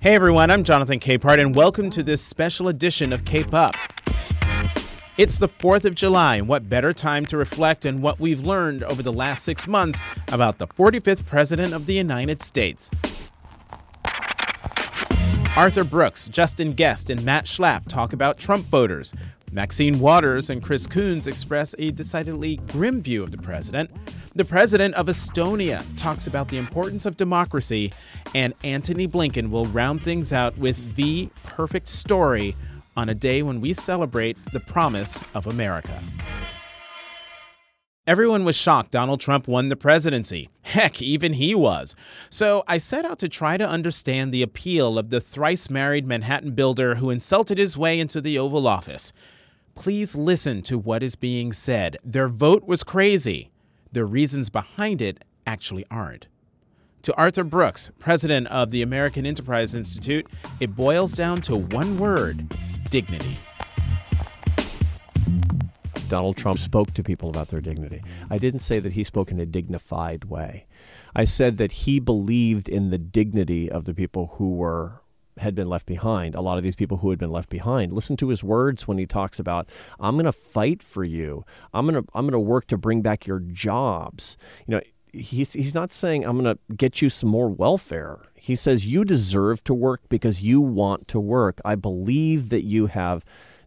Hey everyone, I'm Jonathan Capehart, and welcome to this special edition of Cape Up. It's the 4th of July, and what better time to reflect on what we've learned over the last six months about the 45th President of the United States? Arthur Brooks, Justin Gest, and Matt Schlapp talk about Trump voters. Maxine Waters and Chris Coons express a decidedly grim view of the president. The president of Estonia talks about the importance of democracy, and Antony Blinken will round things out with the perfect story on a day when we celebrate the promise of America. Everyone was shocked Donald Trump won the presidency. Heck, even he was. So I set out to try to understand the appeal of the thrice married Manhattan builder who insulted his way into the Oval Office. Please listen to what is being said. Their vote was crazy. The reasons behind it actually aren't. To Arthur Brooks, president of the American Enterprise Institute, it boils down to one word dignity. Donald Trump spoke to people about their dignity. I didn't say that he spoke in a dignified way. I said that he believed in the dignity of the people who were had been left behind. A lot of these people who had been left behind. Listen to his words when he talks about I'm going to fight for you. I'm going to I'm going to work to bring back your jobs. You know, he's he's not saying I'm going to get you some more welfare. He says you deserve to work because you want to work. I believe that you have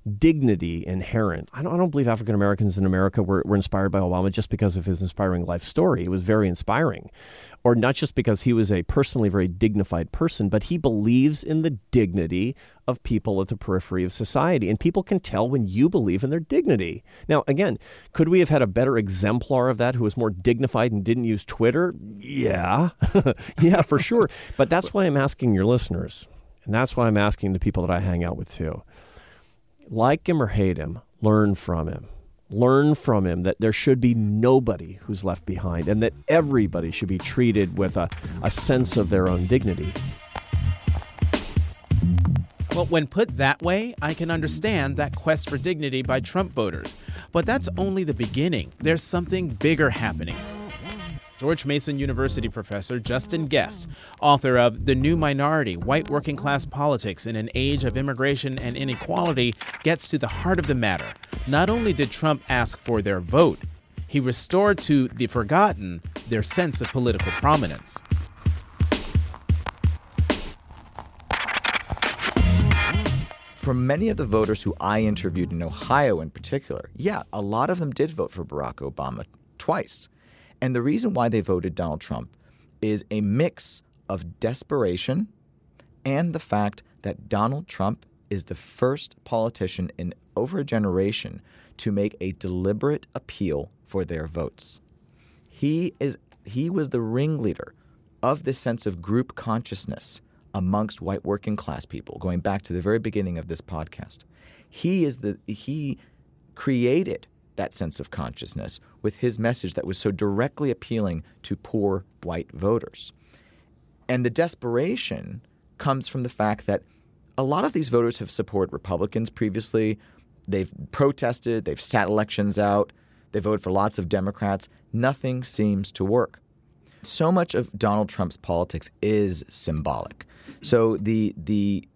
dignity inherent. I don't, I don't believe African Americans in America were, were inspired by Obama just because of his inspiring life story. It was very inspiring. Or not just because he was a personally very dignified person, but he believes in the dignity of people at the periphery of society. And people can tell when you believe in their dignity. Now, again, could we have had a better exemplar of that who was more dignified and didn't use Twitter? Yeah. yeah, for sure. But that's why I'm asking your listeners. And that's why I'm asking the people that I hang out with too like him or hate him, learn from him. Learn from him that there should be nobody who's left behind and that everybody should be treated with a, a sense of their own dignity. Well, when put that way, I can understand that quest for dignity by Trump voters. But that's only the beginning. There's something bigger happening. George Mason University professor Justin Gest, author of The New Minority White Working Class Politics in an Age of Immigration and Inequality, gets to the heart of the matter. Not only did Trump ask for their vote, he restored to the forgotten their sense of political prominence. For many of the voters who I interviewed in Ohio in particular, yeah, a lot of them did vote for Barack Obama twice. And the reason why they voted Donald Trump is a mix of desperation and the fact that Donald Trump is the first politician in over a generation to make a deliberate appeal for their votes. He is he was the ringleader of this sense of group consciousness amongst white working class people going back to the very beginning of this podcast. He is the he created that sense of consciousness with his message that was so directly appealing to poor white voters. And the desperation comes from the fact that a lot of these voters have supported Republicans previously. They've protested, they've sat elections out, they voted for lots of Democrats. Nothing seems to work. So much of Donald Trump's politics is symbolic. So the the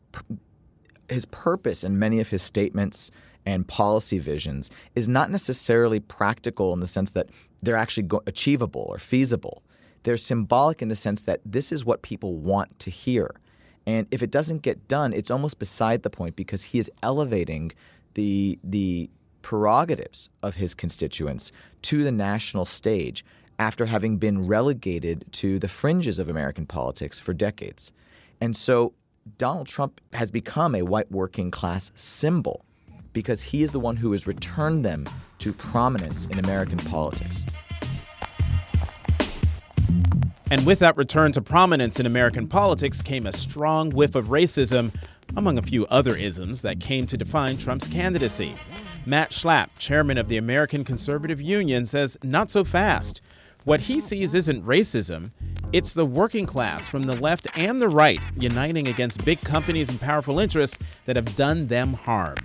his purpose in many of his statements and policy visions is not necessarily practical in the sense that they're actually go- achievable or feasible. They're symbolic in the sense that this is what people want to hear. And if it doesn't get done, it's almost beside the point because he is elevating the the prerogatives of his constituents to the national stage after having been relegated to the fringes of American politics for decades. And so Donald Trump has become a white working class symbol because he is the one who has returned them to prominence in American politics. And with that return to prominence in American politics came a strong whiff of racism, among a few other isms that came to define Trump's candidacy. Matt Schlapp, chairman of the American Conservative Union, says not so fast. What he sees isn't racism, it's the working class from the left and the right uniting against big companies and powerful interests that have done them harm.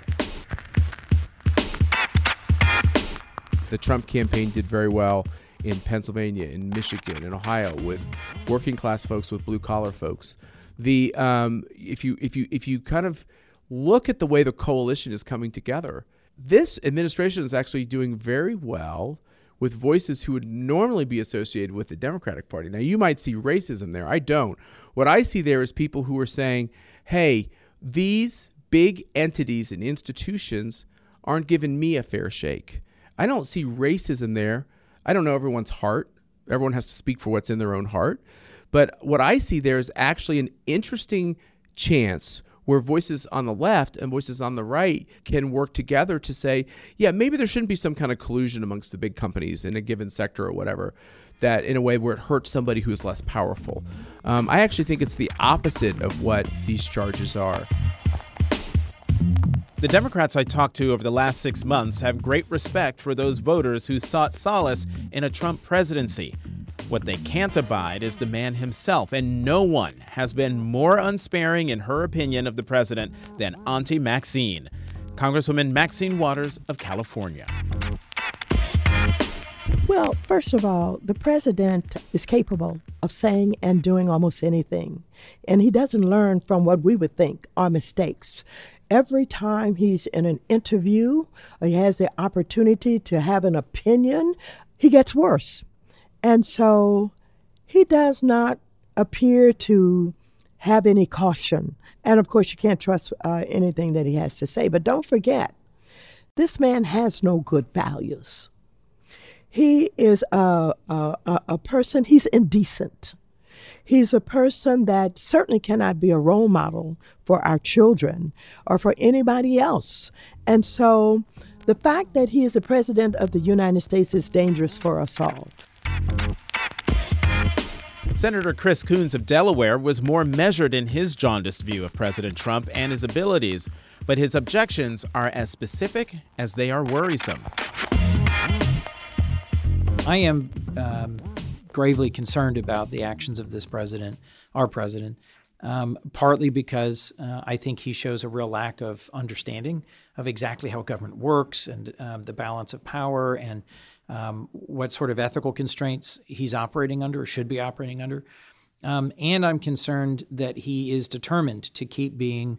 The Trump campaign did very well in Pennsylvania, in Michigan, in Ohio, with working class folks, with blue collar folks. The um, if you if you if you kind of look at the way the coalition is coming together, this administration is actually doing very well with voices who would normally be associated with the Democratic Party. Now, you might see racism there. I don't. What I see there is people who are saying, hey, these big entities and institutions aren't giving me a fair shake. I don't see racism there. I don't know everyone's heart. Everyone has to speak for what's in their own heart. But what I see there is actually an interesting chance where voices on the left and voices on the right can work together to say, yeah, maybe there shouldn't be some kind of collusion amongst the big companies in a given sector or whatever, that in a way where it hurts somebody who is less powerful. Um, I actually think it's the opposite of what these charges are. The Democrats I talked to over the last six months have great respect for those voters who sought solace in a Trump presidency. What they can't abide is the man himself, and no one has been more unsparing in her opinion of the president than Auntie Maxine, Congresswoman Maxine Waters of California. Well, first of all, the president is capable of saying and doing almost anything, and he doesn't learn from what we would think are mistakes. Every time he's in an interview, or he has the opportunity to have an opinion, he gets worse. And so he does not appear to have any caution. And of course, you can't trust uh, anything that he has to say. But don't forget, this man has no good values. He is a, a, a person, he's indecent. He's a person that certainly cannot be a role model for our children or for anybody else. And so the fact that he is the president of the United States is dangerous for us all. Senator Chris Coons of Delaware was more measured in his jaundiced view of President Trump and his abilities, but his objections are as specific as they are worrisome. I am um, gravely concerned about the actions of this president, our president, um, partly because uh, I think he shows a real lack of understanding of exactly how government works and um, the balance of power and um, what sort of ethical constraints he's operating under or should be operating under. Um, and I'm concerned that he is determined to keep being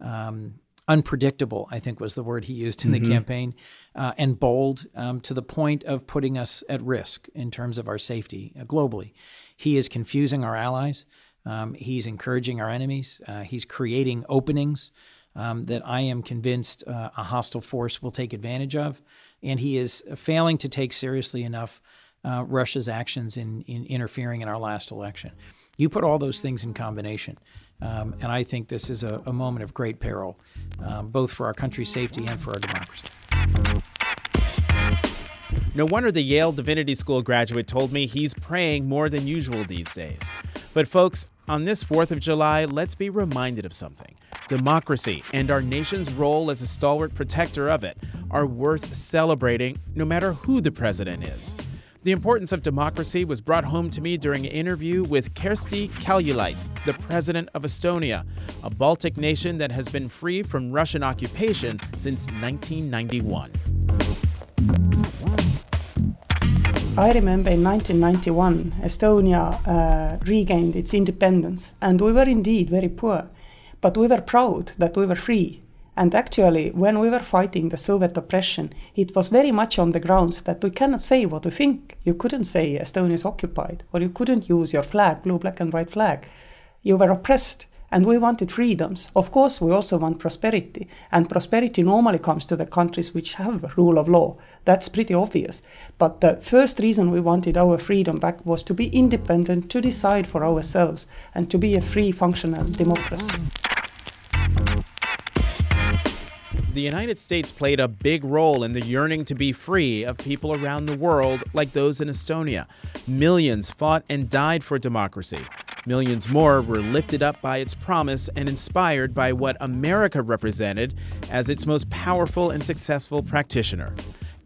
um, unpredictable, I think was the word he used in mm-hmm. the campaign, uh, and bold um, to the point of putting us at risk in terms of our safety uh, globally. He is confusing our allies. Um, he's encouraging our enemies. Uh, he's creating openings um, that I am convinced uh, a hostile force will take advantage of and he is failing to take seriously enough uh, Russia's actions in, in interfering in our last election. You put all those things in combination, um, and I think this is a, a moment of great peril, um, both for our country's safety and for our democracy. No wonder the Yale Divinity School graduate told me he's praying more than usual these days. But, folks, on this 4th of July, let's be reminded of something. Democracy and our nation's role as a stalwart protector of it are worth celebrating no matter who the president is. The importance of democracy was brought home to me during an interview with Kersti Kaljulaid, the president of Estonia, a Baltic nation that has been free from Russian occupation since 1991. I remember in 1991, Estonia uh, regained its independence, and we were indeed very poor, but we were proud that we were free and actually, when we were fighting the Soviet oppression, it was very much on the grounds that we cannot say what we think. You couldn't say Estonia is occupied, or you couldn't use your flag, blue, black, and white flag. You were oppressed, and we wanted freedoms. Of course, we also want prosperity, and prosperity normally comes to the countries which have rule of law. That's pretty obvious. But the first reason we wanted our freedom back was to be independent, to decide for ourselves, and to be a free, functional democracy the United States played a big role in the yearning to be free of people around the world like those in Estonia. Millions fought and died for democracy. Millions more were lifted up by its promise and inspired by what America represented as its most powerful and successful practitioner.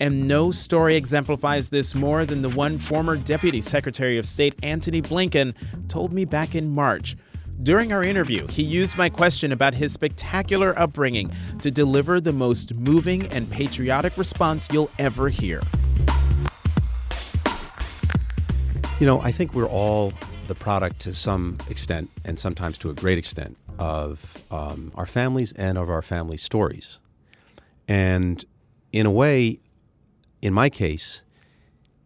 And no story exemplifies this more than the one former Deputy Secretary of State Antony Blinken told me back in March during our interview, he used my question about his spectacular upbringing to deliver the most moving and patriotic response you'll ever hear. You know, I think we're all the product to some extent, and sometimes to a great extent, of um, our families and of our family stories. And in a way, in my case,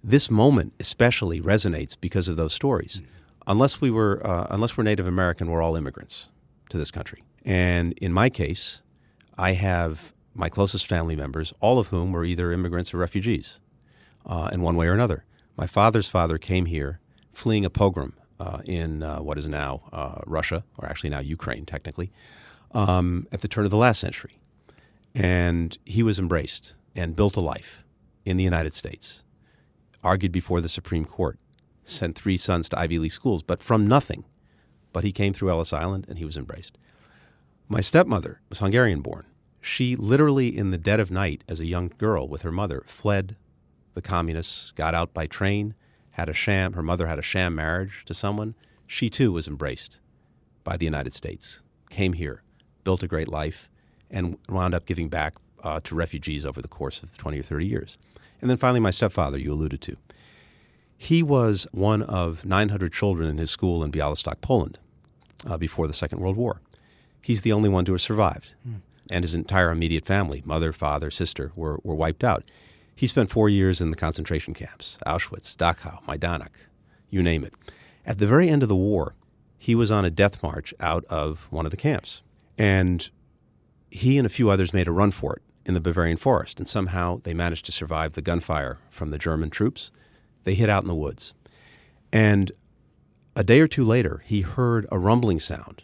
this moment especially resonates because of those stories. Unless we were, uh, unless we're Native American, we're all immigrants to this country. And in my case, I have my closest family members, all of whom were either immigrants or refugees, uh, in one way or another. My father's father came here fleeing a pogrom uh, in uh, what is now uh, Russia, or actually now Ukraine, technically, um, at the turn of the last century. And he was embraced and built a life in the United States, argued before the Supreme Court, sent three sons to Ivy League schools, but from nothing. But he came through Ellis Island and he was embraced. My stepmother was Hungarian born. She literally, in the dead of night, as a young girl with her mother, fled the communists, got out by train, had a sham, her mother had a sham marriage to someone. She too was embraced by the United States, came here, built a great life, and wound up giving back uh, to refugees over the course of 20 or 30 years. And then finally, my stepfather, you alluded to. He was one of 900 children in his school in Bialystok, Poland, uh, before the Second World War. He's the only one to have survived. And his entire immediate family, mother, father, sister, were, were wiped out. He spent four years in the concentration camps Auschwitz, Dachau, Majdanek, you name it. At the very end of the war, he was on a death march out of one of the camps. And he and a few others made a run for it in the Bavarian forest, and somehow they managed to survive the gunfire from the German troops. They hid out in the woods. And a day or two later, he heard a rumbling sound,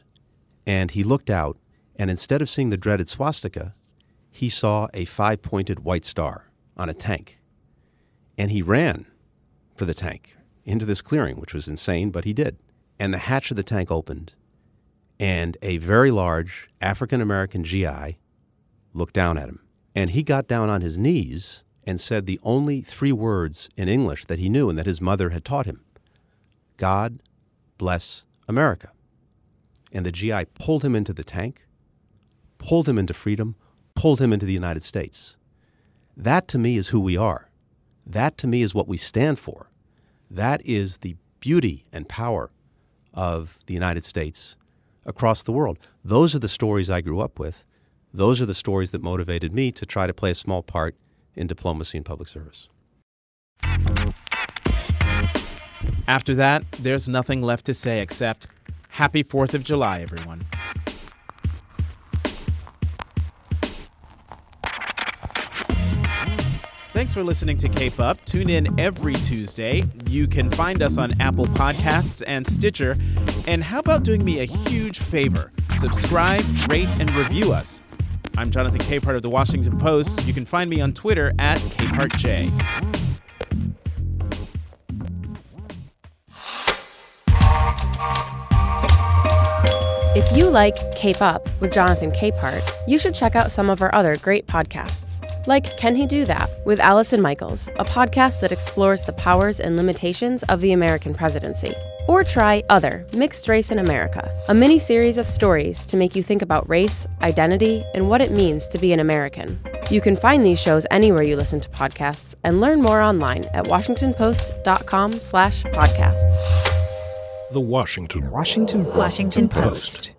and he looked out, and instead of seeing the dreaded swastika, he saw a five pointed white star on a tank. And he ran for the tank into this clearing, which was insane, but he did. And the hatch of the tank opened, and a very large African American GI looked down at him. And he got down on his knees and said the only three words in English that he knew and that his mother had taught him God bless America. And the GI pulled him into the tank, pulled him into freedom, pulled him into the United States. That to me is who we are. That to me is what we stand for. That is the beauty and power of the United States across the world. Those are the stories I grew up with. Those are the stories that motivated me to try to play a small part in diplomacy and public service. After that, there's nothing left to say except Happy 4th of July, everyone. Thanks for listening to Cape Up. Tune in every Tuesday. You can find us on Apple Podcasts and Stitcher. And how about doing me a huge favor? Subscribe, rate, and review us. I'm Jonathan Capehart of the Washington Post. You can find me on Twitter at CapehartJ. If you like Cape Up with Jonathan Capehart, you should check out some of our other great podcasts, like Can He Do That with Allison Michaels, a podcast that explores the powers and limitations of the American presidency. Or try Other Mixed Race in America, a mini series of stories to make you think about race, identity, and what it means to be an American. You can find these shows anywhere you listen to podcasts and learn more online at washingtonpost.com/podcasts. The Washington Washington Washington Post.